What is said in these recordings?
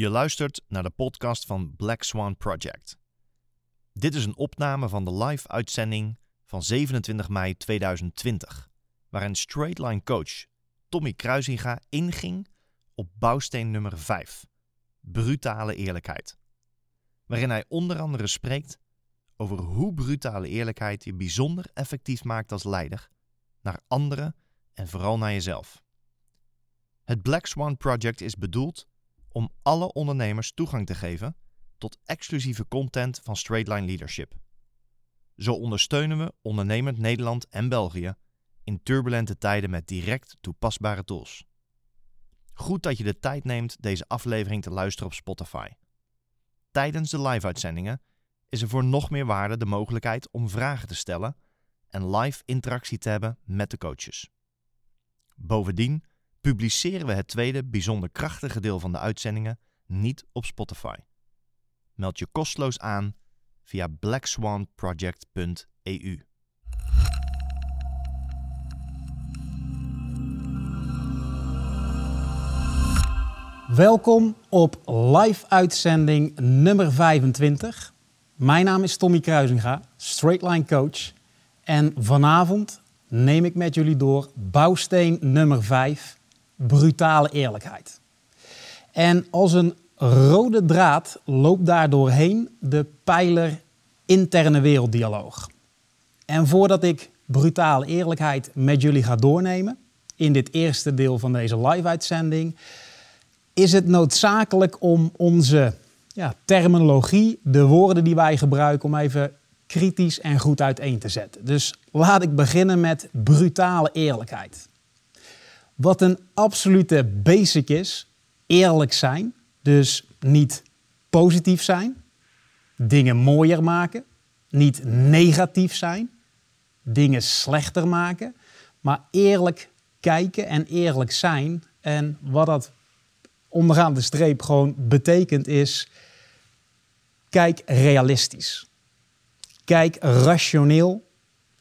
Je luistert naar de podcast van Black Swan Project. Dit is een opname van de live-uitzending van 27 mei 2020, waarin Straightline coach Tommy Kruisinga inging op bouwsteen nummer 5, brutale eerlijkheid. Waarin hij onder andere spreekt over hoe brutale eerlijkheid je bijzonder effectief maakt als leider naar anderen en vooral naar jezelf. Het Black Swan Project is bedoeld om alle ondernemers toegang te geven tot exclusieve content van Straightline Leadership. Zo ondersteunen we ondernemend Nederland en België in turbulente tijden met direct toepasbare tools. Goed dat je de tijd neemt deze aflevering te luisteren op Spotify. Tijdens de live-uitzendingen is er voor nog meer waarde de mogelijkheid om vragen te stellen en live interactie te hebben met de coaches. Bovendien publiceren we het tweede bijzonder krachtige deel van de uitzendingen niet op Spotify. Meld je kosteloos aan via blackswanproject.eu. Welkom op live uitzending nummer 25. Mijn naam is Tommy Kruisinga, Straightline Coach. En vanavond neem ik met jullie door bouwsteen nummer 5, brutale eerlijkheid. En als een rode draad loopt daar doorheen de pijler interne werelddialoog. En voordat ik brutale eerlijkheid met jullie ga doornemen, in dit eerste deel van deze live-uitzending, is het noodzakelijk om onze ja, terminologie, de woorden die wij gebruiken, om even kritisch en goed uiteen te zetten. Dus laat ik beginnen met brutale eerlijkheid. Wat een absolute basic is, eerlijk zijn. Dus niet positief zijn, dingen mooier maken, niet negatief zijn, dingen slechter maken, maar eerlijk kijken en eerlijk zijn. En wat dat onderaan de streep gewoon betekent is, kijk realistisch. Kijk rationeel.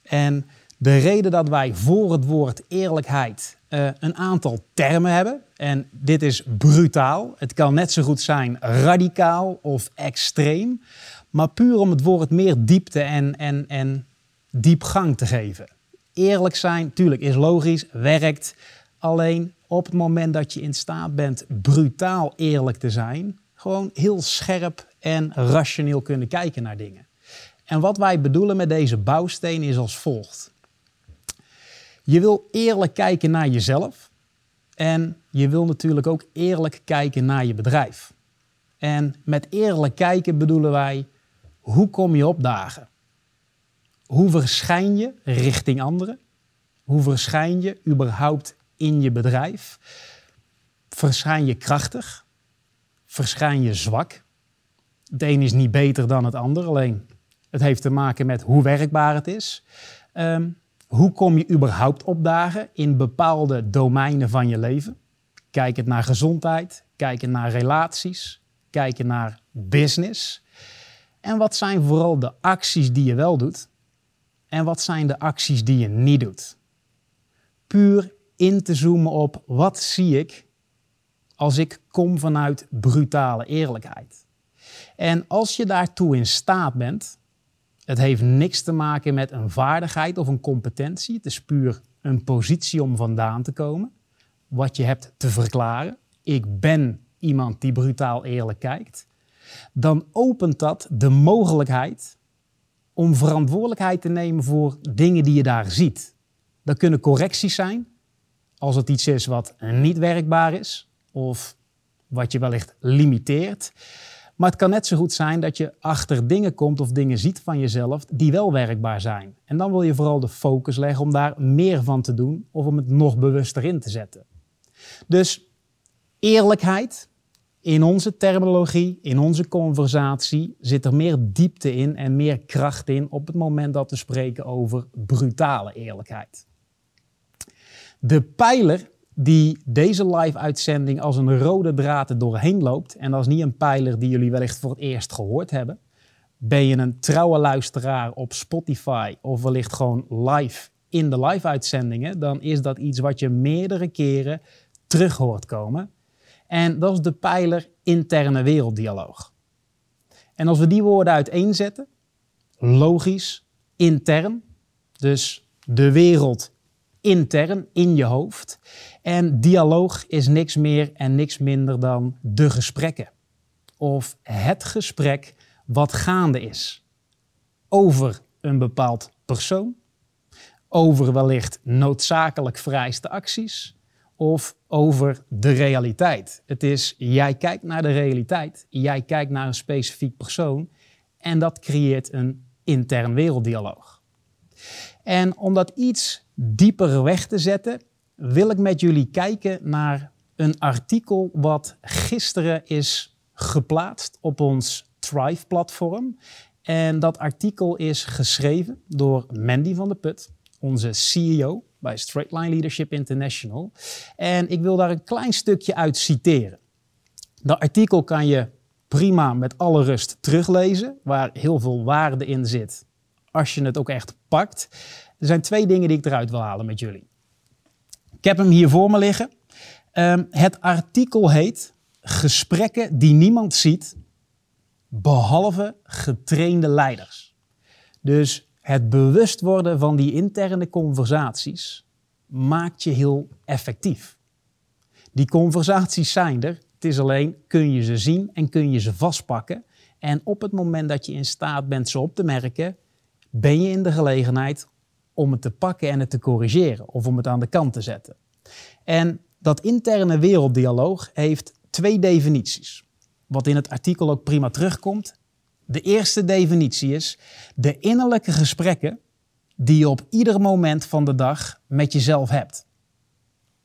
En de reden dat wij voor het woord eerlijkheid uh, een aantal termen hebben. En dit is brutaal. Het kan net zo goed zijn radicaal of extreem. Maar puur om het woord meer diepte en, en, en diepgang te geven. Eerlijk zijn, tuurlijk, is logisch, werkt. Alleen op het moment dat je in staat bent brutaal eerlijk te zijn, gewoon heel scherp en rationeel kunnen kijken naar dingen. En wat wij bedoelen met deze bouwsteen is als volgt. Je wil eerlijk kijken naar jezelf en je wil natuurlijk ook eerlijk kijken naar je bedrijf. En met eerlijk kijken bedoelen wij, hoe kom je opdagen? Hoe verschijn je richting anderen? Hoe verschijn je überhaupt in je bedrijf? Verschijn je krachtig? Verschijn je zwak? Het een is niet beter dan het ander, alleen het heeft te maken met hoe werkbaar het is. Um, hoe kom je überhaupt opdagen in bepaalde domeinen van je leven? Kijken naar gezondheid, kijken naar relaties, kijken naar business. En wat zijn vooral de acties die je wel doet? En wat zijn de acties die je niet doet? Puur in te zoomen op wat zie ik als ik kom vanuit brutale eerlijkheid. En als je daartoe in staat bent, het heeft niks te maken met een vaardigheid of een competentie. Het is puur een positie om vandaan te komen. Wat je hebt te verklaren. Ik ben iemand die brutaal eerlijk kijkt. Dan opent dat de mogelijkheid om verantwoordelijkheid te nemen voor dingen die je daar ziet. Dat kunnen correcties zijn, als het iets is wat niet werkbaar is of wat je wellicht limiteert. Maar het kan net zo goed zijn dat je achter dingen komt of dingen ziet van jezelf die wel werkbaar zijn. En dan wil je vooral de focus leggen om daar meer van te doen of om het nog bewuster in te zetten. Dus eerlijkheid in onze terminologie, in onze conversatie zit er meer diepte in en meer kracht in op het moment dat we spreken over brutale eerlijkheid. De pijler die deze live-uitzending als een rode draad er doorheen loopt. En dat is niet een pijler die jullie wellicht voor het eerst gehoord hebben. Ben je een trouwe luisteraar op Spotify of wellicht gewoon live in de live-uitzendingen, dan is dat iets wat je meerdere keren terug hoort komen. En dat is de pijler interne werelddialoog. En als we die woorden uiteenzetten, logisch, intern, dus de wereld intern in je hoofd. En dialoog is niks meer en niks minder dan de gesprekken. Of het gesprek wat gaande is over een bepaald persoon, over wellicht noodzakelijk vereiste acties of over de realiteit. Het is jij kijkt naar de realiteit, jij kijkt naar een specifiek persoon en dat creëert een intern werelddialoog. En om dat iets dieper weg te zetten, wil ik met jullie kijken naar een artikel wat gisteren is geplaatst op ons Thrive-platform. En dat artikel is geschreven door Mandy van der Put, onze CEO bij Straightline Leadership International. En ik wil daar een klein stukje uit citeren. Dat artikel kan je prima met alle rust teruglezen, waar heel veel waarde in zit als je het ook echt pakt. Er zijn twee dingen die ik eruit wil halen met jullie. Ik heb hem hier voor me liggen. Um, het artikel heet Gesprekken die niemand ziet, behalve getrainde leiders. Dus het bewust worden van die interne conversaties maakt je heel effectief. Die conversaties zijn er. Het is alleen, kun je ze zien en kun je ze vastpakken. En op het moment dat je in staat bent ze op te merken, ben je in de gelegenheid om het te pakken en het te corrigeren of om het aan de kant te zetten. En dat interne werelddialoog heeft twee definities. Wat in het artikel ook prima terugkomt. De eerste definitie is de innerlijke gesprekken die je op ieder moment van de dag met jezelf hebt.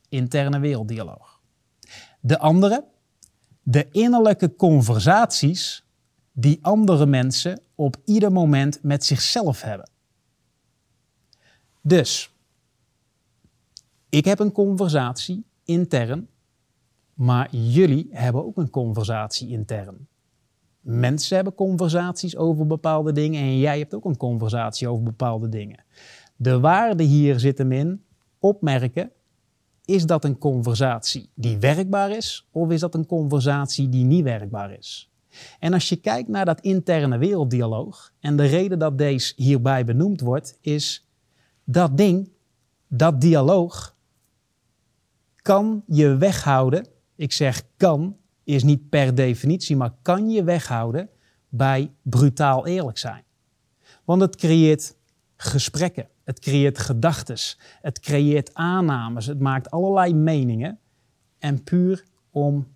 Interne werelddialoog. De andere, de innerlijke conversaties die andere mensen op ieder moment met zichzelf hebben. Dus, ik heb een conversatie intern, maar jullie hebben ook een conversatie intern. Mensen hebben conversaties over bepaalde dingen en jij hebt ook een conversatie over bepaalde dingen. De waarde hier zit hem in opmerken, is dat een conversatie die werkbaar is of is dat een conversatie die niet werkbaar is? En als je kijkt naar dat interne werelddialoog, en de reden dat deze hierbij benoemd wordt, is dat ding, dat dialoog, kan je weghouden. Ik zeg kan, is niet per definitie, maar kan je weghouden bij brutaal eerlijk zijn. Want het creëert gesprekken, het creëert gedachten, het creëert aannames, het maakt allerlei meningen. En puur om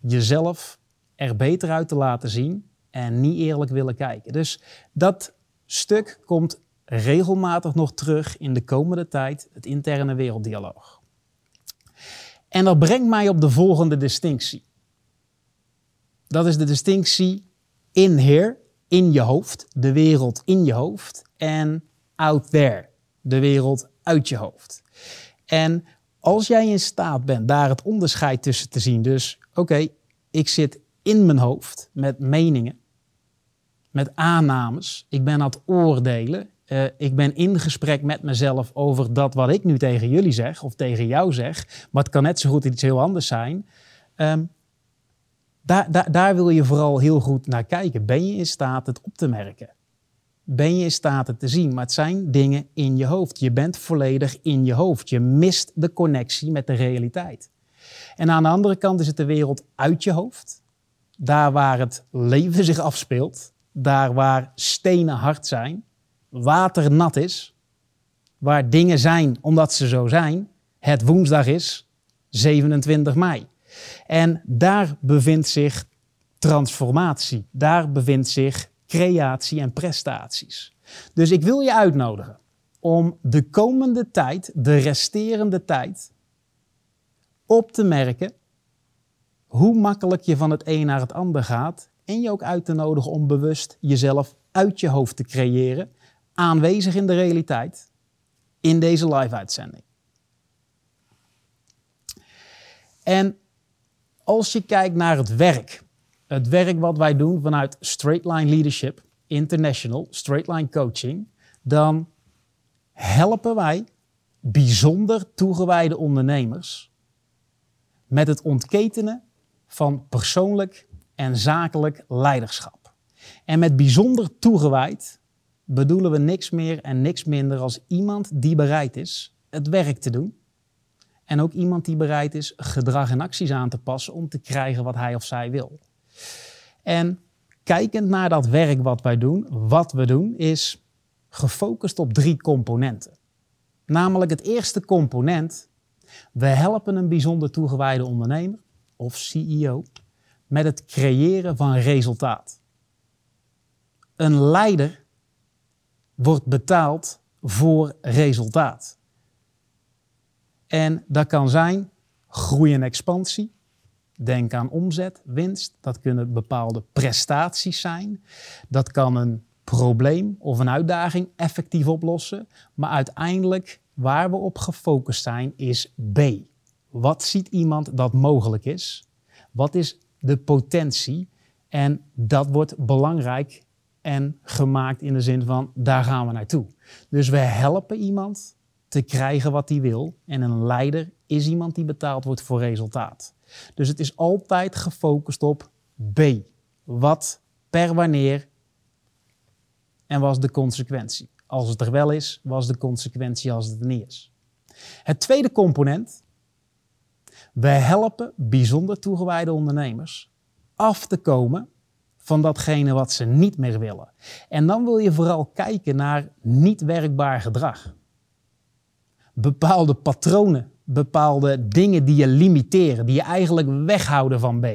jezelf er beter uit te laten zien en niet eerlijk willen kijken. Dus dat stuk komt regelmatig nog terug in de komende tijd, het interne werelddialoog. En dat brengt mij op de volgende distinctie. Dat is de distinctie in here, in je hoofd, de wereld in je hoofd, en out there, de wereld uit je hoofd. En als jij in staat bent daar het onderscheid tussen te zien, dus oké, ik zit in mijn hoofd met meningen, met aannames. Ik ben aan het oordelen. Uh, ik ben in gesprek met mezelf over dat wat ik nu tegen jullie zeg of tegen jou zeg. Maar het kan net zo goed iets heel anders zijn. Um, daar, daar, daar wil je vooral heel goed naar kijken. Ben je in staat het op te merken? Ben je in staat het te zien? Maar het zijn dingen in je hoofd. Je bent volledig in je hoofd. Je mist de connectie met de realiteit. En aan de andere kant is het de wereld uit je hoofd daar waar het leven zich afspeelt, daar waar stenen hard zijn, water nat is, waar dingen zijn omdat ze zo zijn, het woensdag is 27 mei. En daar bevindt zich transformatie, daar bevindt zich creatie en prestaties. Dus ik wil je uitnodigen om de komende tijd, de resterende tijd, op te merken hoe makkelijk je van het een naar het ander gaat en je ook uit te nodigen om bewust jezelf uit je hoofd te creëren, aanwezig in de realiteit, in deze live-uitzending. En als je kijkt naar het werk, het werk wat wij doen vanuit Straight Line Leadership International, Straight Line Coaching, dan helpen wij bijzonder toegewijde ondernemers met het ontketenen van persoonlijk en zakelijk leiderschap. En met bijzonder toegewijd bedoelen we niks meer en niks minder als iemand die bereid is het werk te doen. En ook iemand die bereid is gedrag en acties aan te passen om te krijgen wat hij of zij wil. En kijkend naar dat werk wat wij doen, wat we doen, is gefocust op drie componenten. Namelijk het eerste component, we helpen een bijzonder toegewijde ondernemer of CEO met het creëren van resultaat. Een leider wordt betaald voor resultaat. En dat kan zijn groei en expansie. Denk aan omzet, winst. Dat kunnen bepaalde prestaties zijn. Dat kan een probleem of een uitdaging effectief oplossen. Maar uiteindelijk waar we op gefocust zijn is B. Wat ziet iemand dat mogelijk is? Wat is de potentie? En dat wordt belangrijk en gemaakt in de zin van daar gaan we naartoe. Dus we helpen iemand te krijgen wat hij wil. En een leider is iemand die betaald wordt voor resultaat. Dus het is altijd gefocust op B. Wat, per wanneer en wat is de consequentie? Als het er wel is, was de consequentie als het er niet is. Het tweede component. We helpen bijzonder toegewijde ondernemers af te komen van datgene wat ze niet meer willen. En dan wil je vooral kijken naar niet werkbaar gedrag. Bepaalde patronen, bepaalde dingen die je limiteren, die je eigenlijk weghouden van B,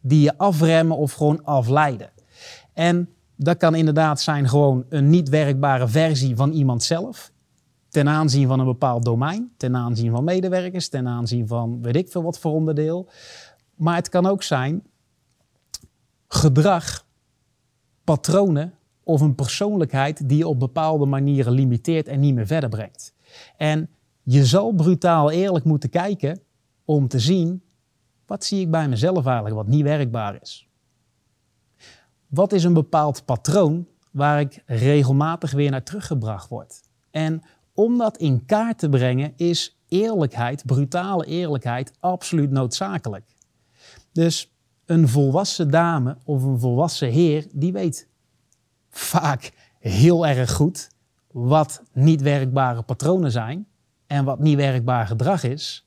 die je afremmen of gewoon afleiden. En dat kan inderdaad zijn gewoon een niet werkbare versie van iemand zelf. Ten aanzien van een bepaald domein, ten aanzien van medewerkers, ten aanzien van weet ik veel wat voor onderdeel. Maar het kan ook zijn gedrag, patronen of een persoonlijkheid die je op bepaalde manieren limiteert en niet meer verder brengt. En je zal brutaal eerlijk moeten kijken om te zien wat zie ik bij mezelf eigenlijk wat niet werkbaar is. Wat is een bepaald patroon waar ik regelmatig weer naar teruggebracht word? En om dat in kaart te brengen is eerlijkheid, brutale eerlijkheid, absoluut noodzakelijk. Dus een volwassen dame of een volwassen heer, die weet vaak heel erg goed wat niet werkbare patronen zijn en wat niet werkbaar gedrag is.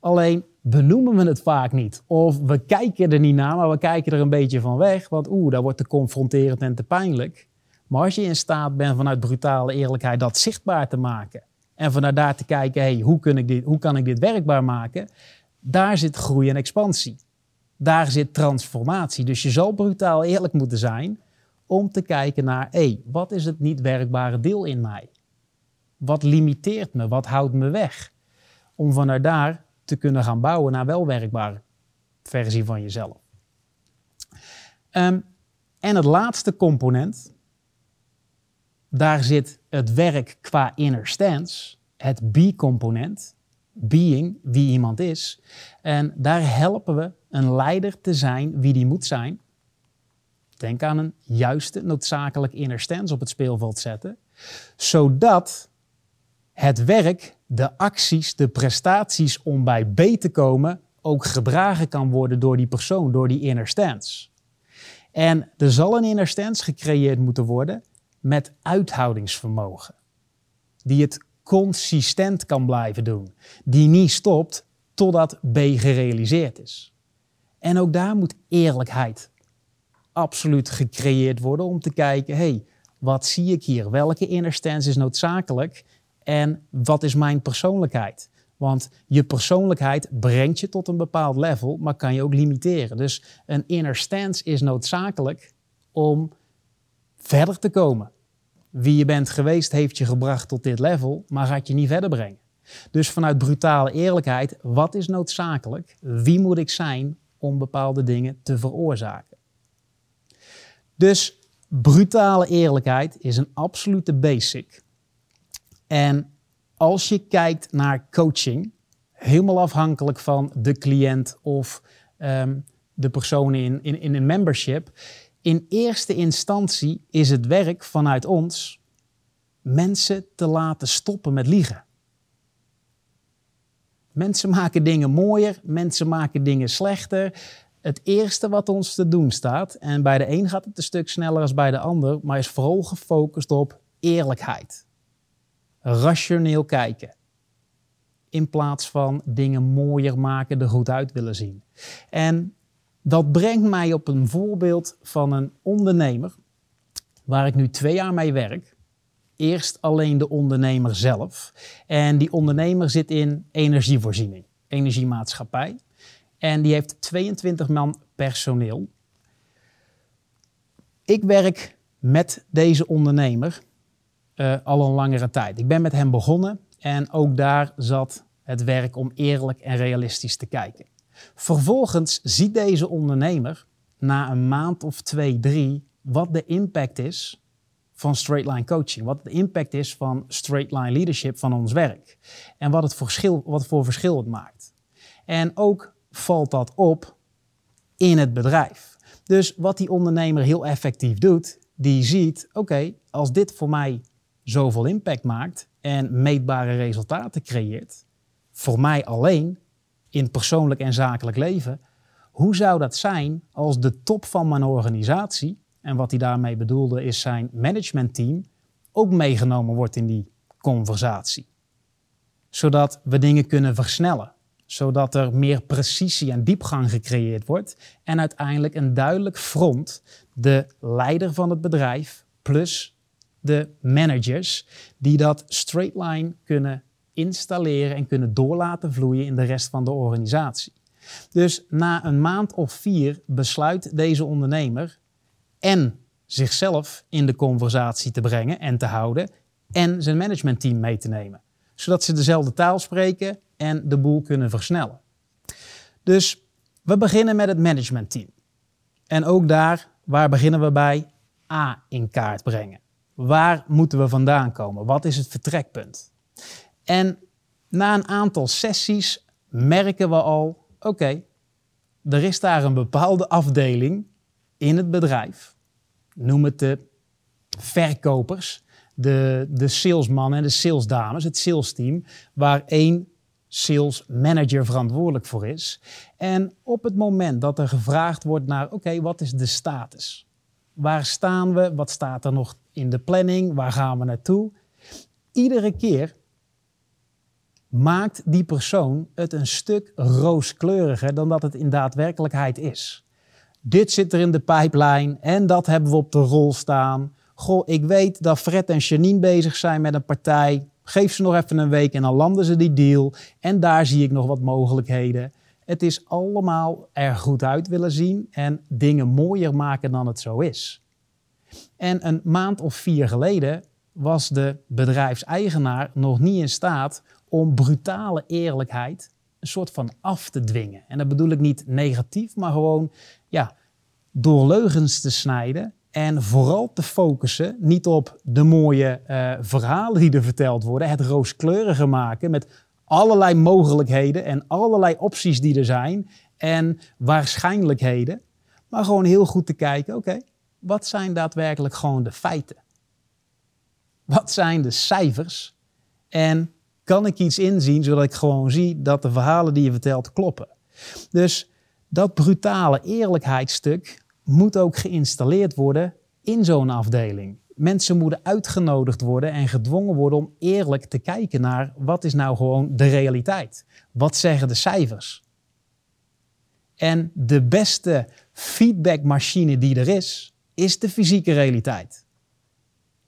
Alleen benoemen we het vaak niet. Of we kijken er niet naar, maar we kijken er een beetje van weg. Want oeh, dat wordt te confronterend en te pijnlijk. Maar als je in staat bent vanuit brutale eerlijkheid dat zichtbaar te maken. En vanuit daar te kijken, hey, hoe, ik dit, hoe kan ik dit werkbaar maken? Daar zit groei en expansie. Daar zit transformatie. Dus je zal brutaal eerlijk moeten zijn om te kijken naar, hé, wat is het niet werkbare deel in mij? Wat limiteert me? Wat houdt me weg? Om vanuit daar te kunnen gaan bouwen naar wel werkbare versie van jezelf. Ehm, en het laatste component, daar zit het werk qua inner stance, het be-component, being, wie iemand is. En daar helpen we een leider te zijn wie die moet zijn. Denk aan een juiste, noodzakelijk inner op het speelveld zetten, zodat het werk, de acties, de prestaties om bij B te komen ook gedragen kan worden door die persoon, door die inner. En er zal een inner gecreëerd moeten worden met uithoudingsvermogen. Die het consistent kan blijven doen. Die niet stopt totdat B gerealiseerd is. En ook daar moet eerlijkheid absoluut gecreëerd worden om te kijken, hey, wat zie ik hier? Welke inner stance is noodzakelijk? En wat is mijn persoonlijkheid? Want je persoonlijkheid brengt je tot een bepaald level, maar kan je ook limiteren. Dus een inner stance is noodzakelijk om verder te komen. Wie je bent geweest heeft je gebracht tot dit level, maar gaat je niet verder brengen. Dus vanuit brutale eerlijkheid, wat is noodzakelijk? Wie moet ik zijn om bepaalde dingen te veroorzaken? Dus brutale eerlijkheid is een absolute basic. En als je kijkt naar coaching, helemaal afhankelijk van de cliënt of ehm, de persoon in, in, in een membership, in eerste instantie is het werk vanuit ons mensen te laten stoppen met liegen. Mensen maken dingen mooier, mensen maken dingen slechter. Het eerste wat ons te doen staat, en bij de een gaat het een stuk sneller dan bij de ander, maar is vooral gefocust op eerlijkheid. Rationeel kijken. In plaats van dingen mooier maken, er goed uit willen zien. En dat brengt mij op een voorbeeld van een ondernemer waar ik nu twee jaar mee werk. Eerst alleen de ondernemer zelf. En die ondernemer zit in energievoorziening, energiemaatschappij. En die heeft 22 man personeel. Ik werk met deze ondernemer uh, al een langere tijd. Ik ben met hem begonnen en ook daar zat het werk om eerlijk en realistisch te kijken. Vervolgens ziet deze ondernemer na een maand of twee, drie, wat de impact is van straight line coaching. Wat de impact is van straight line leadership van ons werk. En wat, het verschil, wat voor verschil het maakt. En ook valt dat op in het bedrijf. Dus wat die ondernemer heel effectief doet, die ziet, oké, als dit voor mij zoveel impact maakt en meetbare resultaten creëert, voor mij alleen, in persoonlijk en zakelijk leven, hoe zou dat zijn als de top van mijn organisatie, en wat hij daarmee bedoelde is zijn managementteam, ook meegenomen wordt in die conversatie? Zodat we dingen kunnen versnellen, zodat er meer precisie en diepgang gecreëerd wordt en uiteindelijk een duidelijk front, de leider van het bedrijf plus de managers, die dat straight line kunnen installeren en kunnen doorlaten vloeien in de rest van de organisatie. Dus na een maand of vier besluit deze ondernemer en zichzelf in de conversatie te brengen en te houden en zijn managementteam mee te nemen. Zodat ze dezelfde taal spreken en de boel kunnen versnellen. Dus we beginnen met het managementteam. En ook daar, waar beginnen we bij? A in kaart brengen. Waar moeten we vandaan komen? Wat is het vertrekpunt? En na een aantal sessies merken we al, oké, er is daar een bepaalde afdeling in het bedrijf. Noem het de verkopers, de, de salesmannen en de salesdames, het salesteam, waar één sales manager verantwoordelijk voor is. En op het moment dat er gevraagd wordt naar, oké, wat is de status? Waar staan we? Wat staat er nog in de planning? Waar gaan we naartoe? Iedere keer maakt die persoon het een stuk rooskleuriger dan dat het in daadwerkelijkheid is. Dit zit er in de pipeline en dat hebben we op de rol staan. Goh, ik weet dat Fred en Janine bezig zijn met een partij. Geef ze nog even een week en dan landen ze die deal. En daar zie ik nog wat mogelijkheden. Het is allemaal er goed uit willen zien en dingen mooier maken dan het zo is. En een maand of vier geleden was de bedrijfseigenaar nog niet in staat om brutale eerlijkheid een soort van af te dwingen. En dat bedoel ik niet negatief, maar gewoon ja, door leugens te snijden en vooral te focussen niet op de mooie uh, verhalen die er verteld worden, het rooskleurige maken met allerlei mogelijkheden en allerlei opties die er zijn en waarschijnlijkheden, maar gewoon heel goed te kijken, oké, wat zijn daadwerkelijk gewoon de feiten? Wat zijn de cijfers? En kan ik iets inzien zodat ik gewoon zie dat de verhalen die je vertelt kloppen? Dus dat brutale eerlijkheidsstuk moet ook geïnstalleerd worden in zo'n afdeling. Mensen moeten uitgenodigd worden en gedwongen worden om eerlijk te kijken naar wat is nou gewoon de realiteit? Wat zeggen de cijfers? En de beste feedbackmachine die er is, is de fysieke realiteit.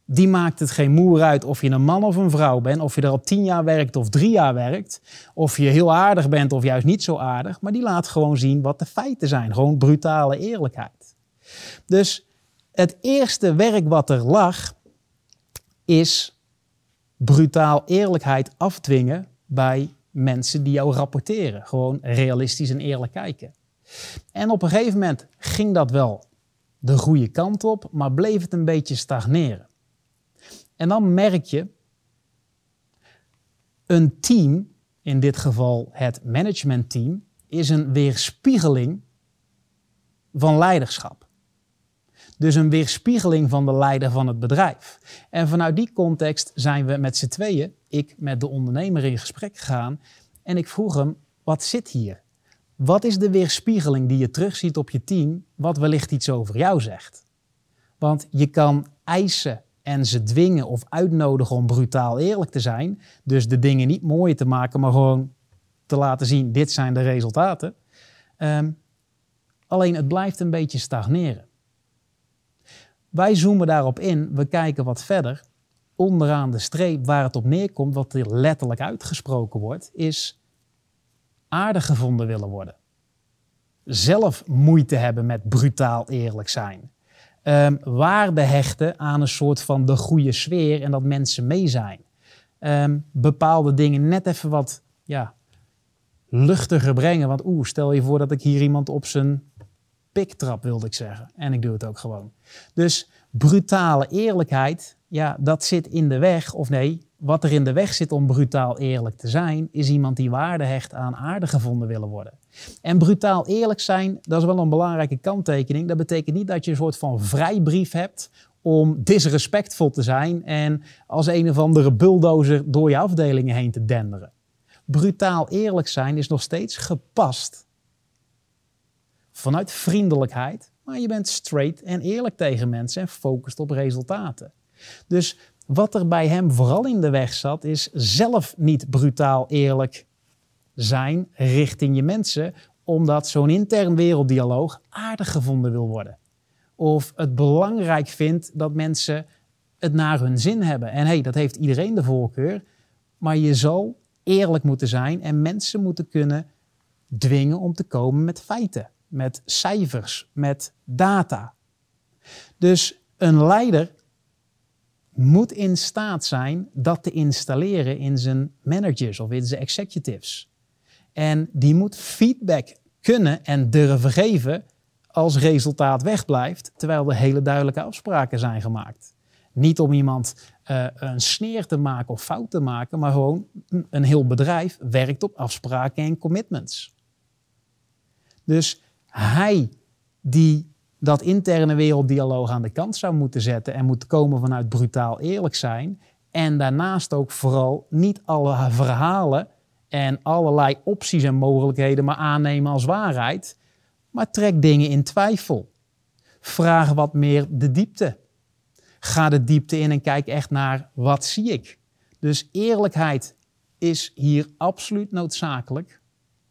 Die maakt het geen moer uit of je een man of een vrouw bent, of je er al tien jaar werkt of drie jaar werkt, of je heel aardig bent of juist niet zo aardig, maar die laat gewoon zien wat de feiten zijn. Gewoon brutale eerlijkheid. Dus het eerste werk wat er lag, is brutaal eerlijkheid afdwingen bij mensen die jou rapporteren. Gewoon realistisch en eerlijk kijken. En op een gegeven moment ging dat wel de goede kant op, maar bleef het een beetje stagneren. En dan merk je, een team, in dit geval het managementteam, is een weerspiegeling van leiderschap. Dus een weerspiegeling van de leider van het bedrijf. En vanuit die context zijn we met z'n tweeën, ik met de ondernemer in gesprek gegaan En ik vroeg hem, wat zit hier? Wat is de weerspiegeling die je terugziet op je team, wat wellicht iets over jou zegt? Want je kan eisen en ze dwingen of uitnodigen om brutaal eerlijk te zijn. Dus de dingen niet mooier te maken, maar gewoon te laten zien: dit zijn de resultaten. Ehm, alleen het blijft een beetje stagneren. Wij zoomen daarop in, we kijken wat verder. Onderaan de streep waar het op neerkomt, wat er letterlijk uitgesproken wordt, is aardig gevonden willen worden. Zelf moeite hebben met brutaal eerlijk zijn. Um, waarde hechten aan een soort van de goede sfeer en dat mensen mee zijn. Ehm, bepaalde dingen net even wat ja, luchtiger brengen. Want oeh, stel je voor dat ik hier iemand op zijn pik trap, wilde ik zeggen. En ik doe het ook gewoon. Dus brutale eerlijkheid, ja, dat zit in de weg. Of nee, wat er in de weg zit om brutaal eerlijk te zijn, is iemand die waarde hecht aan aardig gevonden willen worden. En brutaal eerlijk zijn, dat is wel een belangrijke kanttekening. Dat betekent niet dat je een soort van vrijbrief hebt om disrespectvol te zijn en als een of andere bulldozer door je afdelingen heen te denderen. Brutaal eerlijk zijn is nog steeds gepast vanuit vriendelijkheid, maar je bent straight en eerlijk tegen mensen en focust op resultaten. Dus wat er bij hem vooral in de weg zat, is zelf niet brutaal eerlijk zijn richting je mensen, omdat zo'n intern werelddialoog aardig gevonden wil worden. Of het belangrijk vindt dat mensen het naar hun zin hebben. En hey, dat heeft iedereen de voorkeur, maar je zal eerlijk moeten zijn en mensen moeten kunnen dwingen om te komen met feiten, met cijfers, met data. Dus een leider moet in staat zijn dat te installeren in zijn managers of in zijn executives. En die moet feedback kunnen en durven geven als resultaat wegblijft, terwijl er hele duidelijke afspraken zijn gemaakt. Niet om iemand uh, een sneer te maken of fout te maken, maar gewoon een heel bedrijf werkt op afspraken en commitments. Dus hij die dat interne werelddialoog aan de kant zou moeten zetten en moet komen vanuit brutaal eerlijk zijn. En daarnaast ook vooral niet alle verhalen en allerlei opties en mogelijkheden maar aannemen als waarheid, maar trek dingen in twijfel. Vraag wat meer de diepte. Ga de diepte in en kijk echt naar wat zie ik. Dus eerlijkheid is hier absoluut noodzakelijk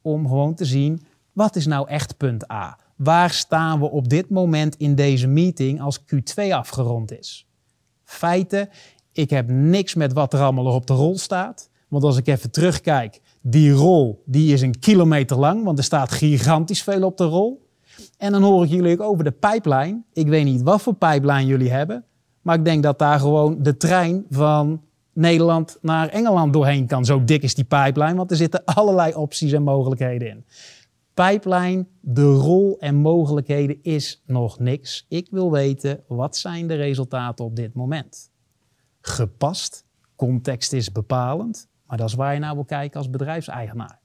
om gewoon te zien wat is nou echt punt A. Waar staan we op dit moment in deze meeting als Q2 afgerond is? Feiten, ik heb niks met wat er allemaal op de rol staat. Want als ik even terugkijk, die rol die is een kilometer lang, want er staat gigantisch veel op de rol. En dan hoor ik jullie ook over de pijplijn. Ik weet niet wat voor pijplijn jullie hebben, maar ik denk dat daar gewoon de trein van Nederland naar Engeland doorheen kan. Zo dik is die pijplijn, want er zitten allerlei opties en mogelijkheden in. Pijplijn, de rol en mogelijkheden is nog niks. Ik wil weten, wat zijn de resultaten op dit moment? Gepast, context is bepalend. Maar dat is waar je naar wil kijken als bedrijfseigenaar.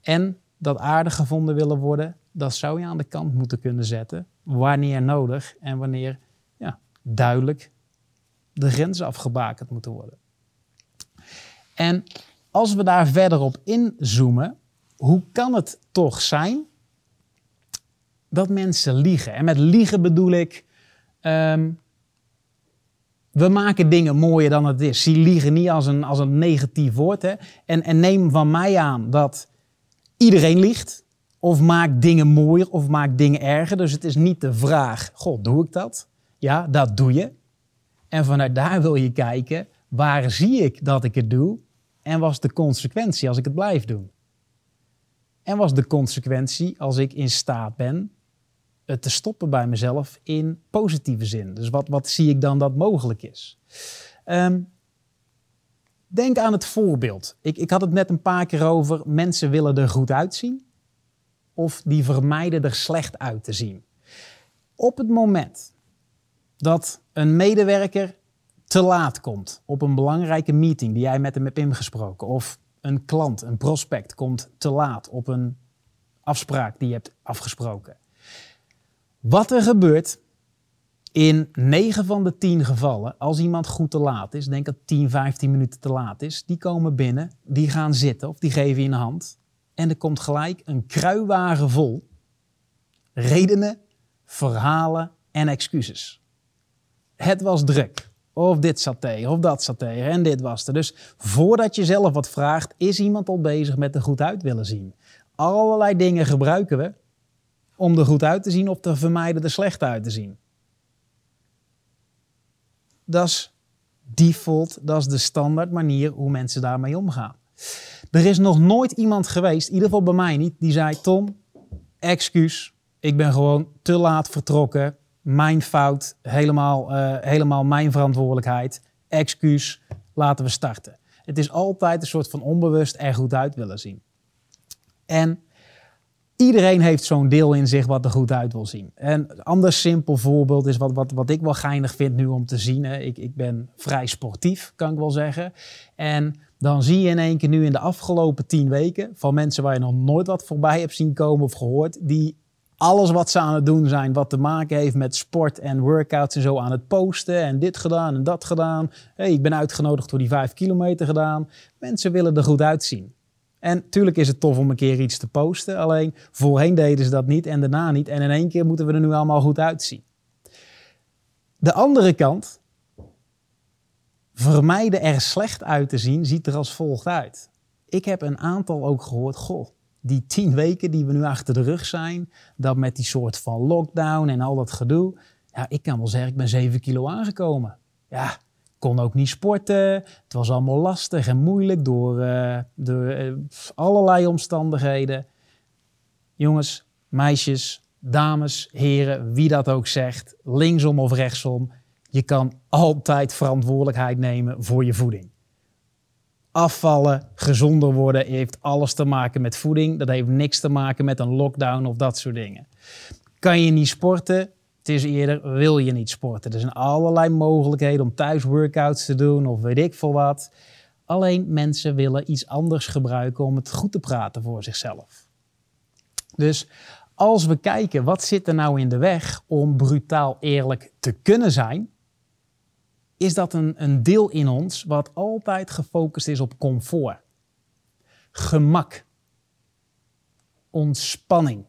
En dat aardig gevonden willen worden, dat zou je aan de kant moeten kunnen zetten. Wanneer nodig en wanneer ja, duidelijk de grenzen afgebakend moeten worden. En als we daar verder op inzoomen, hoe kan het toch zijn dat mensen liegen? En met liegen bedoel ik ehm, we maken dingen mooier dan het is. Zie liegen niet als een, als een negatief woord. Hè? En, en neem van mij aan dat iedereen liegt. Of maakt dingen mooier of maakt dingen erger. Dus het is niet de vraag, god, doe ik dat? Ja, dat doe je. En vanuit daar wil je kijken, waar zie ik dat ik het doe? En was de consequentie als ik het blijf doen? En was de consequentie als ik in staat ben te stoppen bij mezelf in positieve zin. Dus wat, wat zie ik dan dat mogelijk is? Ehm, denk aan het voorbeeld. Ik, ik had het net een paar keer over, mensen willen er goed uitzien of die vermijden er slecht uit te zien. Op het moment dat een medewerker te laat komt op een belangrijke meeting die jij met hem hebt ingesproken, of een klant, een prospect komt te laat op een afspraak die je hebt afgesproken, wat er gebeurt, In 9 van de 10 gevallen, als iemand goed te laat is, denk dat 10, 15 minuten te laat is, die komen binnen, die gaan zitten of die geven je een hand. En er komt gelijk een kruiwagen vol redenen, verhalen en excuses. Het was druk. Of dit tegen, of dat tegen, en dit was er. Dus voordat je zelf wat vraagt, is iemand al bezig met er goed uit willen zien. Allerlei dingen gebruiken we om er goed uit te zien of te vermijden er slecht uit te zien. Dat is default, dat is de standaard manier hoe mensen daarmee omgaan. Er is nog nooit iemand geweest, in ieder geval bij mij niet, die zei: Tom, excuus, ik ben gewoon te laat vertrokken. Mijn fout, helemaal, uh, helemaal mijn verantwoordelijkheid. Excuus, laten we starten. Het is altijd een soort van onbewust er goed uit willen zien. En iedereen heeft zo'n deel in zich wat er goed uit wil zien. En een ander simpel voorbeeld is wat, wat, wat ik wel geinig vind nu om te zien. Hè. Ik, ik ben vrij sportief, kan ik wel zeggen. En dan zie je in één keer nu in de afgelopen tien weken van mensen waar je nog nooit wat voorbij hebt zien komen of gehoord, die alles wat ze aan het doen zijn, wat te maken heeft met sport en workouts en zo aan het posten. En dit gedaan en dat gedaan. Hey, ik ben uitgenodigd voor die vijf kilometer gedaan. Mensen willen er goed uitzien. En natuurlijk is het tof om een keer iets te posten. Alleen voorheen deden ze dat niet en daarna niet. En in één keer moeten we er nu allemaal goed uitzien. De andere kant, vermijden er slecht uit te zien, ziet er als volgt uit. Ik heb een aantal ook gehoord, goh, die tien weken die we nu achter de rug zijn, dat met die soort van lockdown en al dat gedoe, ja, ik kan wel zeggen, ik ben 7 kilo aangekomen. Ja, kon ook niet sporten. Het was allemaal lastig en moeilijk door, uh, allerlei omstandigheden. Jongens, meisjes, dames, heren, wie dat ook zegt, linksom of rechtsom, je kan altijd verantwoordelijkheid nemen voor je voeding afvallen, gezonder worden, heeft alles te maken met voeding. Dat heeft niks te maken met een lockdown of dat soort dingen. Kan je niet sporten? Het is eerder, wil je niet sporten? Er zijn allerlei mogelijkheden om thuis workouts te doen of weet ik veel wat. Alleen mensen willen iets anders gebruiken om het goed te praten voor zichzelf. Dus als we kijken, wat zit er nou in de weg om brutaal eerlijk te kunnen zijn? Is dat een, een deel in ons wat altijd gefocust is op comfort, gemak, ontspanning.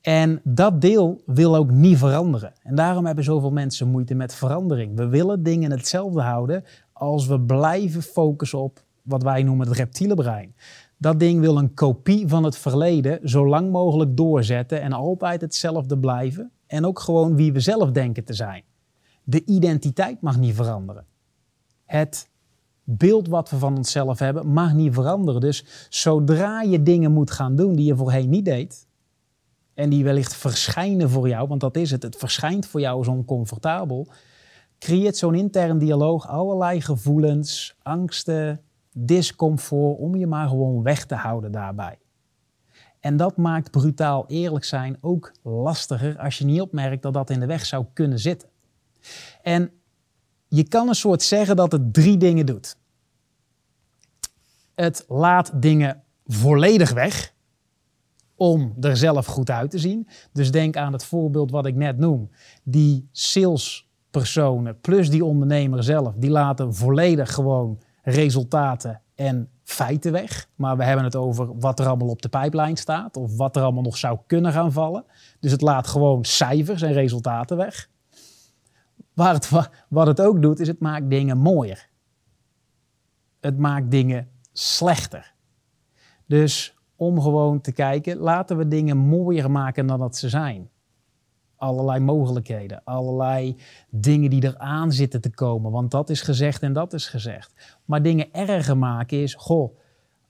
En dat deel wil ook niet veranderen. En daarom hebben zoveel mensen moeite met verandering. We willen dingen hetzelfde houden als we blijven focussen op wat wij noemen het reptiele brein. Dat ding wil een kopie van het verleden zo lang mogelijk doorzetten en altijd hetzelfde blijven. En ook gewoon wie we zelf denken te zijn. De identiteit mag niet veranderen. Het beeld wat we van onszelf hebben mag niet veranderen. Dus zodra je dingen moet gaan doen die je voorheen niet deed, en die wellicht verschijnen voor jou, want dat is het, het verschijnt voor jou als oncomfortabel, creëert zo'n intern dialoog allerlei gevoelens, angsten, discomfort, om je maar gewoon weg te houden daarbij. En dat maakt brutaal eerlijk zijn ook lastiger als je niet opmerkt dat dat in de weg zou kunnen zitten. En je kan een soort zeggen dat het drie dingen doet. Het laat dingen volledig weg om er zelf goed uit te zien. Dus denk aan het voorbeeld wat ik net noem. Die salespersonen plus die ondernemer zelf, die laten volledig gewoon resultaten en feiten weg. Maar we hebben het over wat er allemaal op de pijplijn staat of wat er allemaal nog zou kunnen gaan vallen. Dus het laat gewoon cijfers en resultaten weg. Waar het, wat het ook doet, is het maakt dingen mooier. Het maakt dingen slechter. Dus om gewoon te kijken, laten we dingen mooier maken dan dat ze zijn. Allerlei mogelijkheden, allerlei dingen die eraan zitten te komen, want dat is gezegd en dat is gezegd. Maar dingen erger maken is, goh,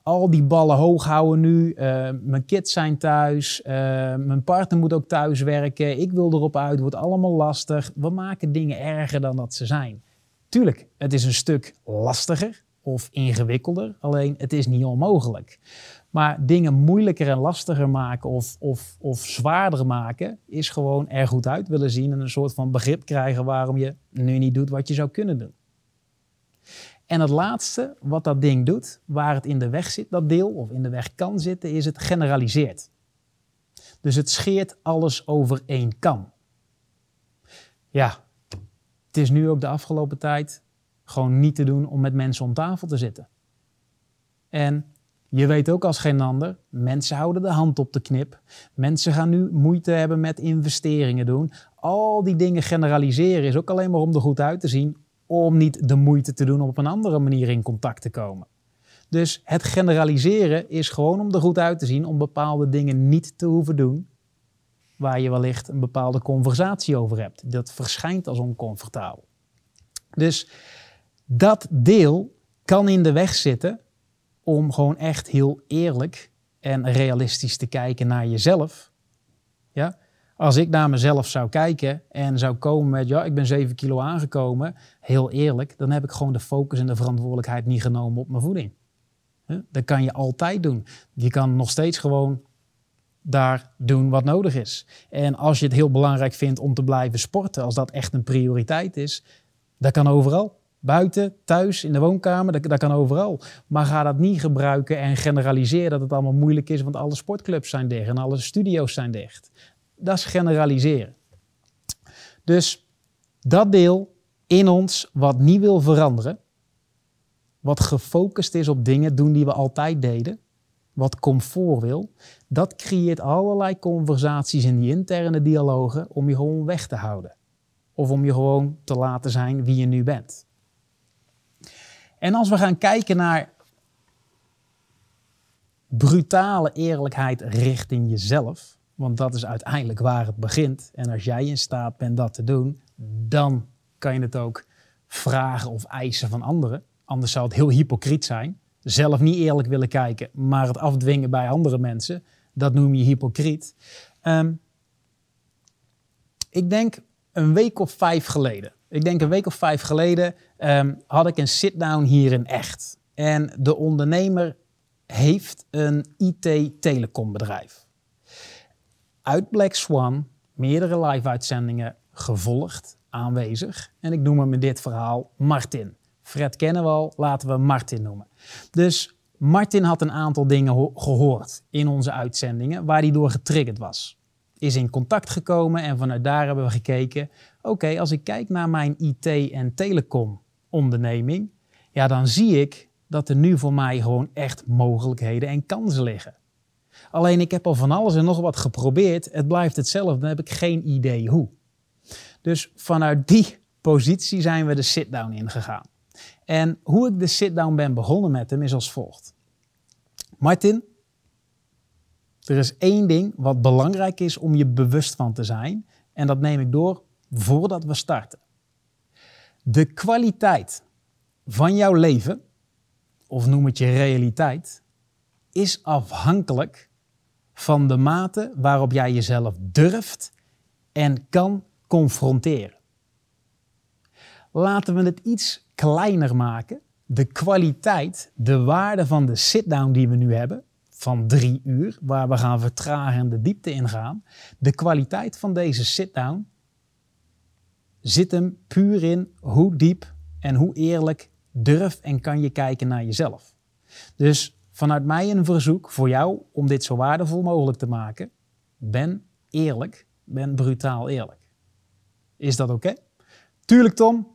al die ballen hoog houden nu. Uh, mijn kids zijn thuis. Uh, mijn partner moet ook thuis werken. Ik wil erop uit. Wordt allemaal lastig. We maken dingen erger dan dat ze zijn. Tuurlijk, het is een stuk lastiger of ingewikkelder. Alleen het is niet onmogelijk. Maar dingen moeilijker en lastiger maken of, of, of zwaarder maken, is gewoon er goed uit willen zien en een soort van begrip krijgen waarom je nu niet doet wat je zou kunnen doen. En het laatste wat dat ding doet, waar het in de weg zit, dat deel, of in de weg kan zitten, is het generaliseert. Dus het scheert alles over één kam. Ja, Het is nu ook de afgelopen tijd gewoon niet te doen om met mensen om tafel te zitten. En je weet ook als geen ander, mensen houden de hand op de knip. Mensen gaan nu moeite hebben met investeringen doen. Al die dingen generaliseren is ook alleen maar om er goed uit te zien, om niet de moeite te doen om op een andere manier in contact te komen. Dus het generaliseren is gewoon om er goed uit te zien, om bepaalde dingen niet te hoeven doen, waar je wellicht een bepaalde conversatie over hebt. Dat verschijnt als oncomfortabel. Dus dat deel kan in de weg zitten om gewoon echt heel eerlijk en realistisch te kijken naar jezelf. Ja? Als ik naar mezelf zou kijken en zou komen met, ja, ik ben 7 kilo aangekomen, heel eerlijk, dan heb ik gewoon de focus en de verantwoordelijkheid niet genomen op mijn voeding. Dat kan je altijd doen. Je kan nog steeds gewoon daar doen wat nodig is. En als je het heel belangrijk vindt om te blijven sporten, als dat echt een prioriteit is, dat kan overal. Buiten, thuis, in de woonkamer, dat, dat kan overal. Maar ga dat niet gebruiken en generaliseer dat het allemaal moeilijk is, want alle sportclubs zijn dicht en alle studio's zijn dicht. Dat is generaliseren. Dus dat deel in ons wat niet wil veranderen, wat gefocust is op dingen doen die we altijd deden, wat comfort wil, dat creëert allerlei conversaties in die interne dialogen om je gewoon weg te houden. Of om je gewoon te laten zijn wie je nu bent. En als we gaan kijken naar brutale eerlijkheid richting jezelf, want dat is uiteindelijk waar het begint. En als jij in staat bent dat te doen, dan kan je het ook vragen of eisen van anderen. Anders zou het heel hypocriet zijn. Zelf niet eerlijk willen kijken, maar het afdwingen bij andere mensen. Dat noem je hypocriet. Ehm, ik denk een week of vijf geleden. Ik denk een week of vijf geleden ehm, had ik een sit-down hier in Echt. En de ondernemer heeft een IT-telecombedrijf. Uit Black Swan, meerdere live-uitzendingen gevolgd, aanwezig. En ik noem hem in dit verhaal Martin. Fred kennen we al, laten we Martin noemen. Dus Martin had een aantal dingen gehoord in onze uitzendingen waar hij door getriggerd was. Is in contact gekomen en vanuit daar hebben we gekeken. Oké, als ik kijk naar mijn IT- en telecom onderneming, ja, dan zie ik dat er nu voor mij gewoon echt mogelijkheden en kansen liggen. Alleen ik heb al van alles en nog wat geprobeerd. Het blijft hetzelfde, dan heb ik geen idee hoe. Dus vanuit die positie zijn we de sit-down ingegaan. En hoe ik de sit-down ben begonnen met hem is als volgt. Martin, er is één ding wat belangrijk is om je bewust van te zijn. En dat neem ik door voordat we starten. De kwaliteit van jouw leven, of noem het je realiteit, is afhankelijk van de mate waarop jij jezelf durft en kan confronteren. Laten we het iets kleiner maken. De kwaliteit, de waarde van de sit-down die we nu hebben, van drie uur, waar we gaan vertragen en de diepte ingaan. De kwaliteit van deze sit-down zit hem puur in hoe diep en hoe eerlijk durf en kan je kijken naar jezelf. Dus vanuit mij een verzoek voor jou om dit zo waardevol mogelijk te maken. Ben eerlijk, ben brutaal eerlijk. Is dat oké? Tuurlijk Tom,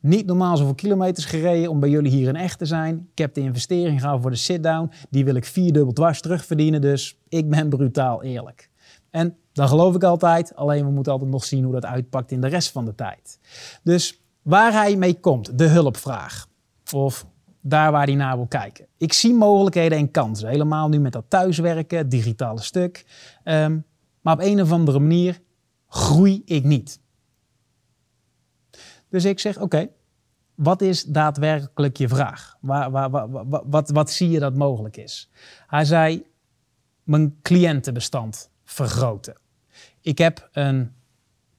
niet normaal zoveel kilometers gereden om bij jullie hier in echt te zijn. Ik heb de investering gehouden voor de sit-down. Die wil ik vierdubbel dwars terugverdienen. Dus ik ben brutaal eerlijk. En dan geloof ik altijd. Alleen we moeten altijd nog zien hoe dat uitpakt in de rest van de tijd. Dus waar hij mee komt, de hulpvraag. Of daar waar hij naar wil kijken. Ik zie mogelijkheden en kansen. Helemaal nu met dat thuiswerken, het digitale stuk. Um, maar op een of andere manier groei ik niet. Dus ik zeg, oké, wat is daadwerkelijk je vraag? Waar, waar, waar, wat, wat zie je dat mogelijk is? Hij zei, mijn cliëntenbestand vergroten. Ik heb een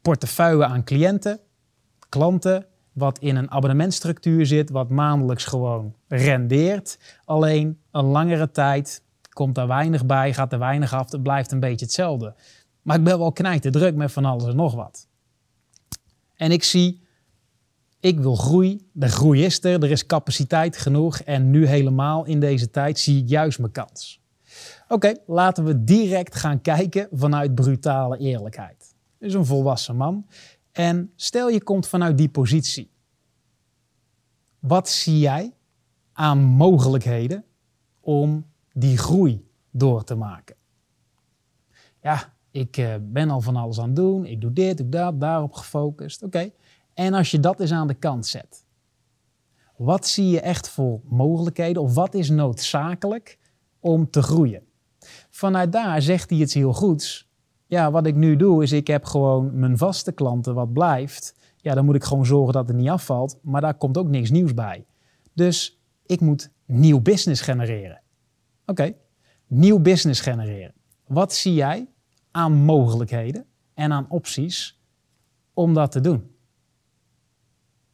portefeuille aan cliënten, klanten, wat in een abonnementstructuur zit, wat maandelijks gewoon rendeert. Alleen een langere tijd komt er weinig bij, gaat er weinig af, het blijft een beetje hetzelfde. Maar ik ben wel knijten druk met van alles en nog wat. En ik zie ik wil groei. De groei is er, er is capaciteit genoeg en nu helemaal in deze tijd zie ik juist mijn kans. Oké, laten we direct gaan kijken vanuit brutale eerlijkheid. is een volwassen man En stel je komt vanuit die positie. Wat zie jij aan mogelijkheden om die groei door te maken? Ja, ik eh, ben al van alles aan het doen. Ik doe dit, doe dat, daarop gefocust. Oké. En als je dat eens aan de kant zet. Wat zie je echt voor mogelijkheden of wat is noodzakelijk om te groeien? Vanuit daar zegt hij iets heel goeds. Ja, wat ik nu doe is ik heb gewoon mijn vaste klanten wat blijft. Ja, dan moet ik gewoon zorgen dat het niet afvalt, maar daar komt ook niks nieuws bij. Dus ik moet nieuw business genereren. Oké, nieuw business genereren. Wat zie jij aan mogelijkheden en aan opties om dat te doen?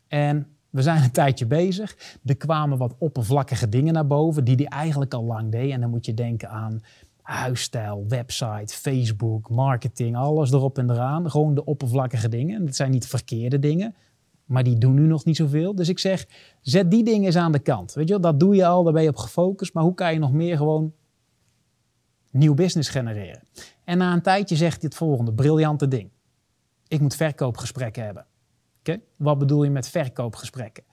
En we zijn een tijdje bezig. Er kwamen wat oppervlakkige dingen naar boven die hij eigenlijk al lang deed. En dan moet je denken aan huisstijl, website, Facebook, marketing, alles erop en eraan. Gewoon de oppervlakkige dingen. En dat zijn niet verkeerde dingen, maar die doen nu nog niet zoveel. Dus ik zeg, zet die dingen eens aan de kant. Weet je dat doe je al, daar ben je op gefocust. Maar hoe kan je nog meer gewoon nieuw business genereren? En na een tijdje zegt hij het volgende, briljante ding. Ik moet verkoopgesprekken hebben. Oké, wat bedoel je met verkoopgesprekken?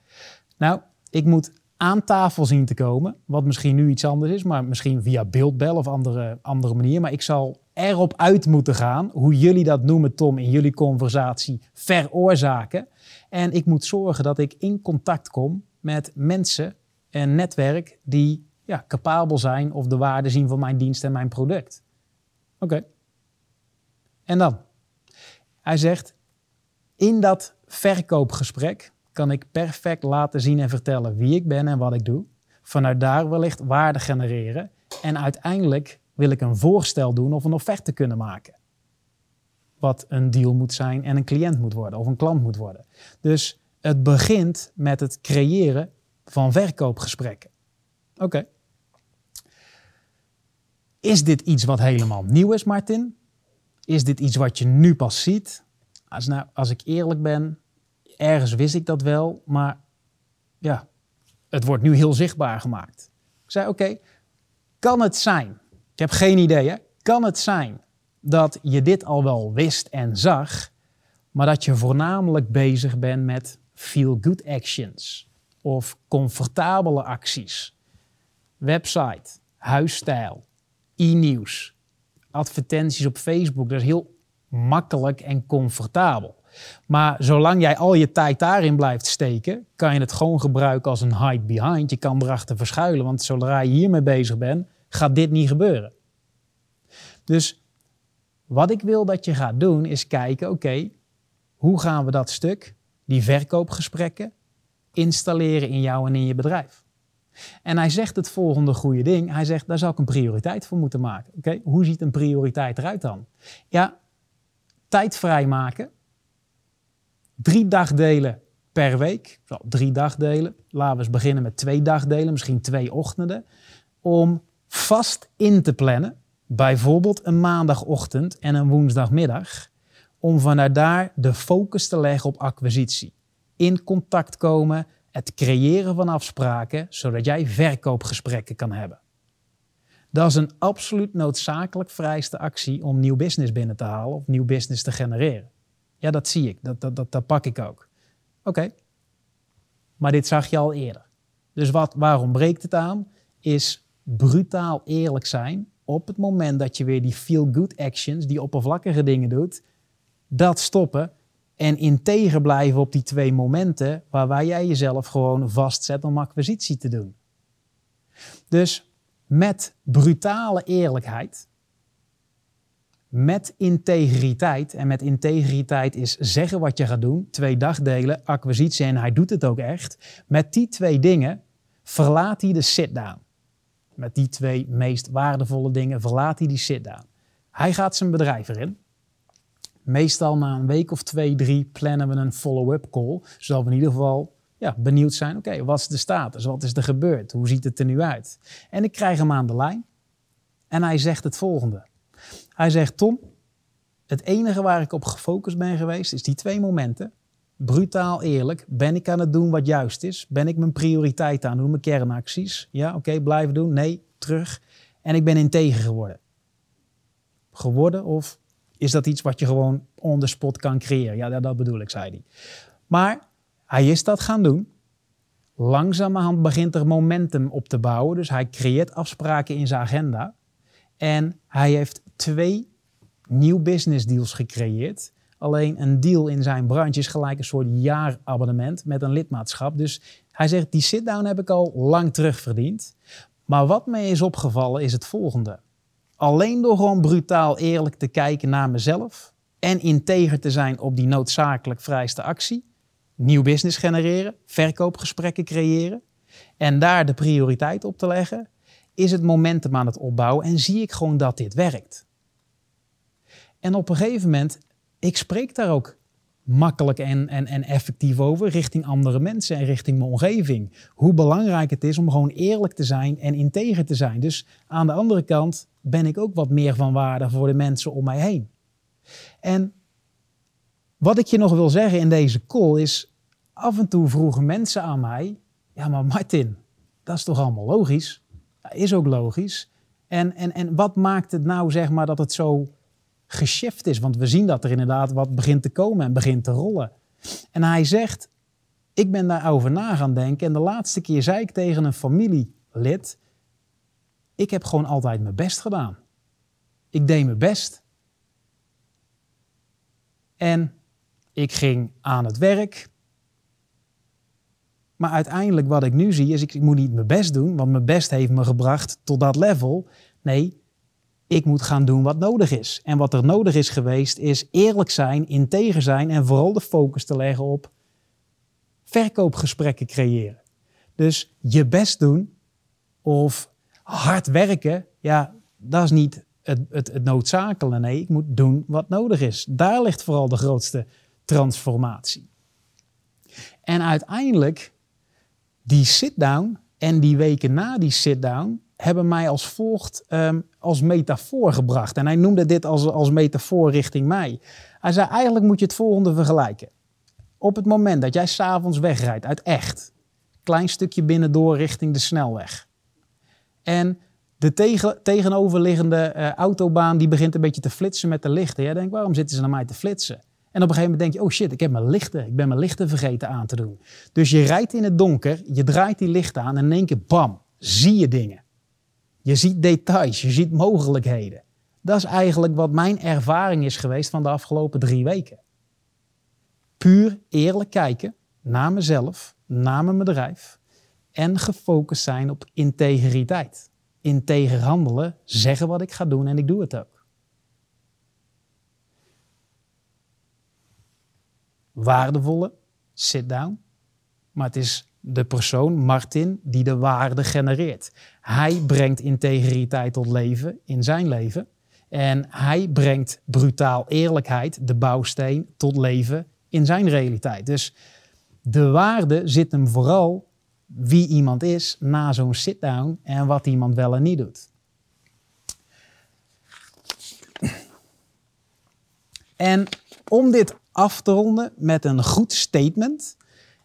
Nou, ik moet aan tafel zien te komen, wat misschien nu iets anders is, maar misschien via beeldbel of andere, andere manier. Maar ik zal erop uit moeten gaan, hoe jullie dat noemen, Tom, in jullie conversatie, veroorzaken. En ik moet zorgen dat ik in contact kom met mensen en netwerk die ja, capabel zijn of de waarde zien van mijn dienst en mijn product. Oké. En dan? Hij zegt, in dat verkoopgesprek kan ik perfect laten zien en vertellen wie ik ben en wat ik doe. Vanuit daar wellicht waarde genereren. En uiteindelijk wil ik een voorstel doen of een offerte kunnen maken. Wat een deal moet zijn en een cliënt moet worden of een klant moet worden. Dus het begint met het creëren van verkoopgesprekken. Oké. Is dit iets wat helemaal nieuw is, Martin? Is dit iets wat je nu pas ziet? Als, nou, als ik eerlijk ben, ergens wist ik dat wel, maar ja, het wordt nu heel zichtbaar gemaakt. Ik zei: Oké, kan het zijn? Ik heb geen idee, hè? Kan het zijn dat je dit al wel wist en zag, maar dat je voornamelijk bezig bent met feel-good actions of comfortabele acties? Website, huisstijl, e-nieuws, advertenties op Facebook, dat is heel makkelijk en comfortabel. Maar zolang jij al je tijd daarin blijft steken, kan je het gewoon gebruiken als een hide behind. Je kan erachter verschuilen, want zodra je hiermee bezig bent, gaat dit niet gebeuren. Dus wat ik wil dat je gaat doen, is kijken, oké, hoe gaan we dat stuk, die verkoopgesprekken, installeren in jou en in je bedrijf? En hij zegt het volgende goede ding. Hij zegt, daar zou ik een prioriteit voor moeten maken. Oké, hoe ziet een prioriteit eruit dan? Ja, tijd vrijmaken drie dagdelen per week. Drie dagdelen. Laten we eens beginnen met twee dagdelen, misschien twee ochtenden. Om vast in te plannen, bijvoorbeeld een maandagochtend en een woensdagmiddag. Om vanuit daar de focus te leggen op acquisitie. In contact komen, het creëren van afspraken, zodat jij verkoopgesprekken kan hebben. Dat is een absoluut noodzakelijk vrijste actie om nieuw business binnen te halen of nieuw business te genereren. Ja, dat zie ik. Dat, dat, dat, dat pak ik ook. Oké. Maar dit zag je al eerder. Dus wat, waarom breekt het aan? Is brutaal eerlijk zijn op het moment dat je weer die feel-good actions, die oppervlakkige dingen doet, dat stoppen en integer blijven op die twee momenten waarbij jij jezelf gewoon vastzet om acquisitie te doen. Dus met brutale eerlijkheid met integriteit. En met integriteit is zeggen wat je gaat doen. Twee dagdelen, acquisitie en hij doet het ook echt. Met die twee dingen verlaat hij de sit-down. Met die twee meest waardevolle dingen verlaat hij die sit-down. Hij gaat zijn bedrijf erin. Meestal na een week of twee, drie plannen we een follow-up call. Zodat we in ieder geval ja, benieuwd zijn. Oké, wat is de status? Wat is er gebeurd? Hoe ziet het er nu uit? En ik krijg hem aan de lijn. En hij zegt het volgende. Hij zegt, Tom, het enige waar ik op gefocust ben geweest is die twee momenten. Brutaal eerlijk, ben ik aan het doen wat juist is? Ben ik mijn prioriteit aan doen, mijn kernacties? Ja, oké, blijven doen. Nee, terug. En ik ben integer geworden. Geworden of is dat iets wat je gewoon on the spot kan creëren? Ja, dat bedoel ik, zei hij. Maar hij is dat gaan doen. Langzamerhand begint er momentum op te bouwen. Dus hij creëert afspraken in zijn agenda. En hij heeft twee nieuw business deals gecreëerd. Alleen een deal in zijn branche is gelijk een soort jaarabonnement met een lidmaatschap. Dus hij zegt, die sit-down heb ik al lang terugverdiend. Maar wat mij is opgevallen is het volgende. Alleen door gewoon brutaal eerlijk te kijken naar mezelf en integer te zijn op die noodzakelijk vrijste actie, nieuw business genereren, verkoopgesprekken creëren en daar de prioriteit op te leggen, is het momentum aan het opbouwen en zie ik gewoon dat dit werkt. En op een gegeven moment, ik spreek daar ook makkelijk en, en, en effectief over richting andere mensen en richting mijn omgeving. Hoe belangrijk het is om gewoon eerlijk te zijn en integer te zijn. Dus aan de andere kant ben ik ook wat meer van waarde voor de mensen om mij heen. En wat ik je nog wil zeggen in deze call is, af en toe vroegen mensen aan mij, ja maar Martin, dat is toch allemaal logisch? Is ook logisch. En, en, en wat maakt het nou zeg maar dat het zo geshift is. Want we zien dat er inderdaad wat begint te komen en begint te rollen. En hij zegt, ik ben daarover na gaan denken. En de laatste keer zei ik tegen een familielid, ik heb gewoon altijd mijn best gedaan. Ik deed mijn best. En ik ging aan het werk. Maar uiteindelijk wat ik nu zie is, ik, moet niet mijn best doen, want mijn best heeft me gebracht tot dat level. Nee, ik moet gaan doen wat nodig is. En wat er nodig is geweest, is eerlijk zijn, integer zijn en vooral de focus te leggen op verkoopgesprekken creëren. Dus je best doen of hard werken, ja, dat is niet het, het, het noodzakelijke. Nee, ik moet doen wat nodig is. Daar ligt vooral de grootste transformatie. En uiteindelijk, die sit-down en die weken na die sit-down, hebben mij als volgt um, als metafoor gebracht. En hij noemde dit als, als metafoor richting mij. Hij zei, eigenlijk moet je het volgende vergelijken. Op het moment dat jij s'avonds wegrijdt uit echt, klein stukje binnendoor richting de snelweg. En de tegen, tegenoverliggende uh, autobaan die begint een beetje te flitsen met de lichten. Jij denkt, waarom zitten ze naar mij te flitsen? En op een gegeven moment denk je, oh shit, ik heb mijn lichten, ik ben mijn lichten vergeten aan te doen. Dus je rijdt in het donker, je draait die lichten aan en in één keer, bam, zie je dingen. Je ziet details, je ziet mogelijkheden. Dat is eigenlijk wat mijn ervaring is geweest van de afgelopen drie weken. Puur eerlijk kijken naar mezelf, naar mijn bedrijf en gefocust zijn op integriteit. Integer handelen, zeggen wat ik ga doen en ik doe het ook. Waardevolle, sit down. Maar het is de persoon, Martin, die de waarde genereert. Hij brengt integriteit tot leven in zijn leven. En hij brengt brutaal eerlijkheid, de bouwsteen, tot leven in zijn realiteit. Dus de waarde zit hem vooral wie iemand is na zo'n sit-down en wat iemand wel en niet doet. En om dit af te ronden met een goed statement,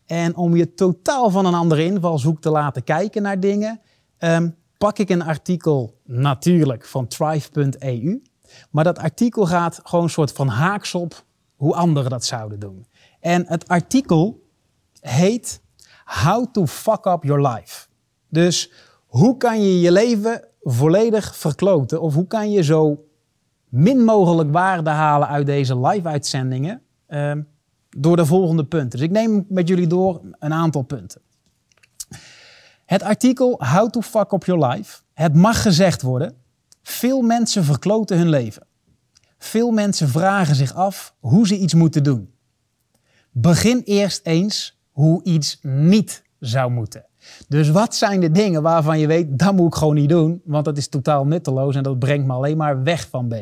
en om je totaal van een andere invalshoek te laten kijken naar dingen, um, pak ik een artikel natuurlijk van thrive.eu. Maar dat artikel gaat gewoon een soort van haaks op hoe anderen dat zouden doen. En het artikel heet How to Fuck Up Your Life. Dus hoe kan je je leven volledig verkloten? Of hoe kan je zo min mogelijk waarde halen uit deze live-uitzendingen? Um, door de volgende punten. Dus ik neem met jullie door een aantal punten. Het artikel How to Fuck Up Your Life. Het mag gezegd worden. Veel mensen verkloten hun leven. Veel mensen vragen zich af hoe ze iets moeten doen. Begin eerst eens hoe iets niet zou moeten. Dus wat zijn de dingen waarvan je weet, dat moet ik gewoon niet doen, want dat is totaal nutteloos en dat brengt me alleen maar weg van B.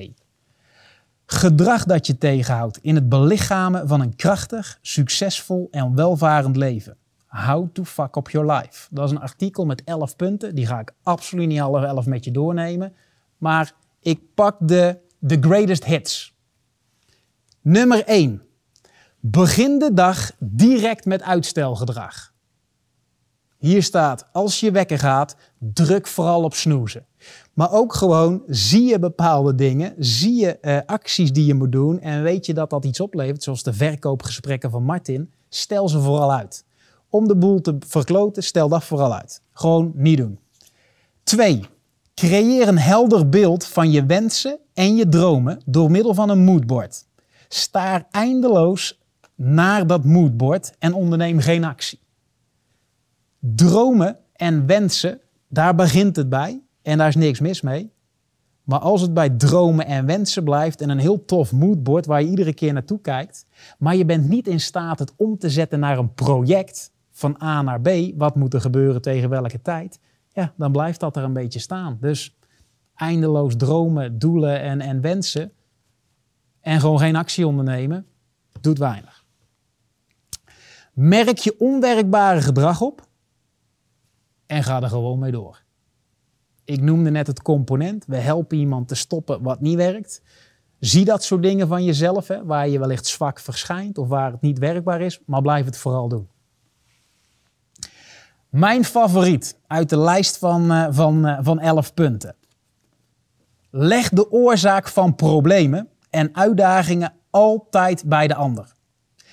Gedrag dat je tegenhoudt in het belichamen van een krachtig, succesvol en welvarend leven. How to fuck up your life. Dat is een artikel met 11 punten. Die ga ik absoluut niet alle 11 met je doornemen. Maar ik pak de, de greatest hits. Nummer 1. Begin de dag direct met uitstelgedrag. Hier staat, als je wekker gaat, druk vooral op snoezen. Maar ook gewoon, zie je bepaalde dingen, zie je uh, acties die je moet doen en weet je dat dat iets oplevert, zoals de verkoopgesprekken van Martin, stel ze vooral uit. Om de boel te verkloten, stel dat vooral uit. Gewoon niet doen. Twee, creëer een helder beeld van je wensen en je dromen door middel van een moodboard. Staar eindeloos naar dat moodboard en onderneem geen actie. Dromen en wensen, daar begint het bij en daar is niks mis mee. Maar als het bij dromen en wensen blijft en een heel tof moodboard waar je iedere keer naartoe kijkt, maar je bent niet in staat het om te zetten naar een project van A naar B, wat moet er gebeuren tegen welke tijd, ja, dan blijft dat er een beetje staan. Dus eindeloos dromen, doelen en, en wensen en gewoon geen actie ondernemen, doet weinig. Merk je onwerkbare gedrag op en ga er gewoon mee door. Ik noemde net het component. We helpen iemand te stoppen wat niet werkt. Zie dat soort dingen van jezelf, hè, waar je wellicht zwak verschijnt of waar het niet werkbaar is, maar blijf het vooral doen. Mijn favoriet uit de lijst van, uh, van, uh, van 11 punten. Leg de oorzaak van problemen en uitdagingen altijd bij de ander.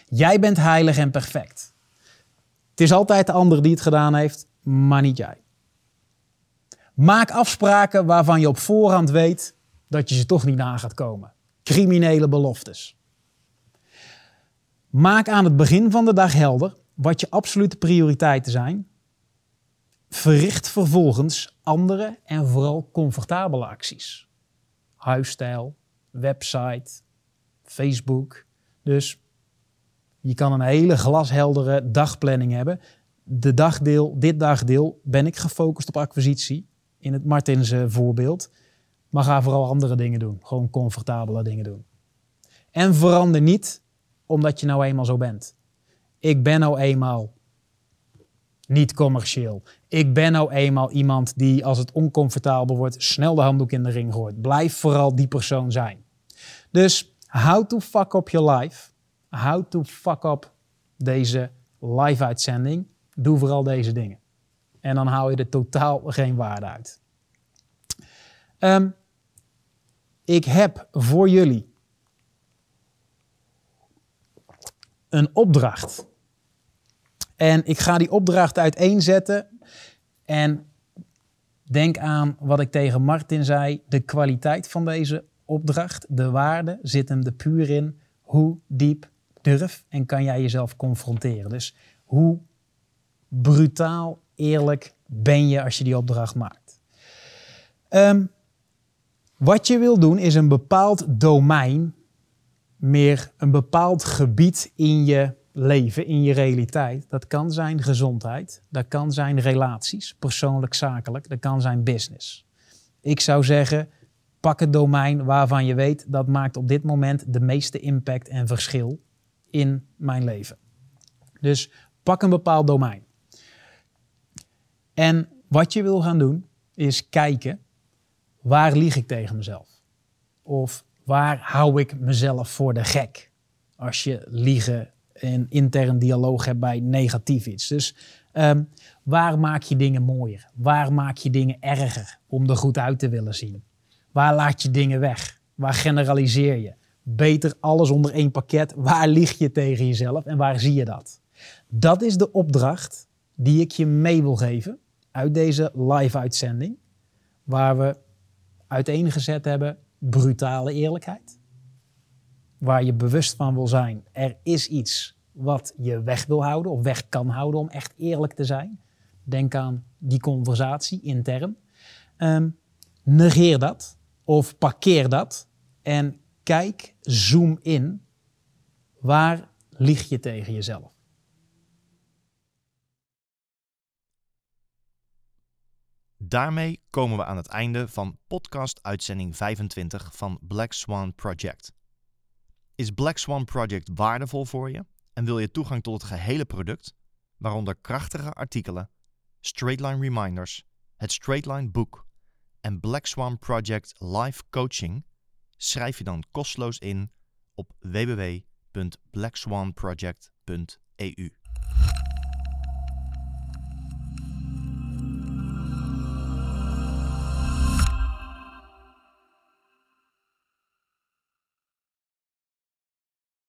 Jij bent heilig en perfect. Het is altijd de ander die het gedaan heeft, maar niet jij. Maak afspraken waarvan je op voorhand weet dat je ze toch niet na gaat komen. Criminele beloftes. Maak aan het begin van de dag helder wat je absolute prioriteiten zijn. Verricht vervolgens andere en vooral comfortabele acties. Huisstijl, website, Facebook. Dus je kan een hele glasheldere dagplanning hebben. De dagdeel, dit dagdeel ben ik gefocust op acquisitie in het Martins voorbeeld. Maar ga vooral andere dingen doen. Gewoon comfortabele dingen doen. En verander niet omdat je nou eenmaal zo bent. Ik ben nou eenmaal niet commercieel. Ik ben nou eenmaal iemand die als het oncomfortabel wordt snel de handdoek in de ring gooit. Blijf vooral die persoon zijn. Dus how to fuck up your life. How to fuck up deze live uitzending. Doe vooral deze dingen. En dan haal je er totaal geen waarde uit. Um, ik heb voor jullie een opdracht. En ik ga die opdracht uiteenzetten. En denk aan wat ik tegen Martin zei. De kwaliteit van deze opdracht, de waarde, zit hem er puur in. Hoe diep durf en kan jij jezelf confronteren? Dus hoe brutaal eerlijk ben je als je die opdracht maakt? Um, wat je wil doen is een bepaald domein, meer een bepaald gebied in je leven, in je realiteit. Dat kan zijn gezondheid, dat kan zijn relaties, persoonlijk, zakelijk, dat kan zijn business. Ik zou zeggen, pak het domein waarvan je weet dat maakt op dit moment de meeste impact en verschil in mijn leven. Dus pak een bepaald domein. En wat je wil gaan doen, is kijken waar lieg ik tegen mezelf? Of waar hou ik mezelf voor de gek? Als je liegen en intern dialoog hebt bij negatief iets. Dus um, waar maak je dingen mooier? Waar maak je dingen erger om er goed uit te willen zien? Waar laat je dingen weg? Waar generaliseer je? Beter alles onder één pakket. Waar lieg je tegen jezelf en waar zie je dat? Dat is de opdracht die ik je mee wil geven uit deze live uitzending. Waar we uiteengezet hebben brutale eerlijkheid. Waar je bewust van wil zijn, er is iets wat je weg wil houden of weg kan houden om echt eerlijk te zijn. Denk aan die conversatie intern. Um, negeer dat of parkeer dat en kijk, zoom in. Waar lieg je tegen jezelf? Daarmee komen we aan het einde van podcast uitzending 25 van Black Swan Project. Is Black Swan Project waardevol voor je en wil je toegang tot het gehele product, waaronder krachtige artikelen, Straightline reminders, het Straightline boek en Black Swan Project live coaching? Schrijf je dan kosteloos in op www.blackswanproject.eu.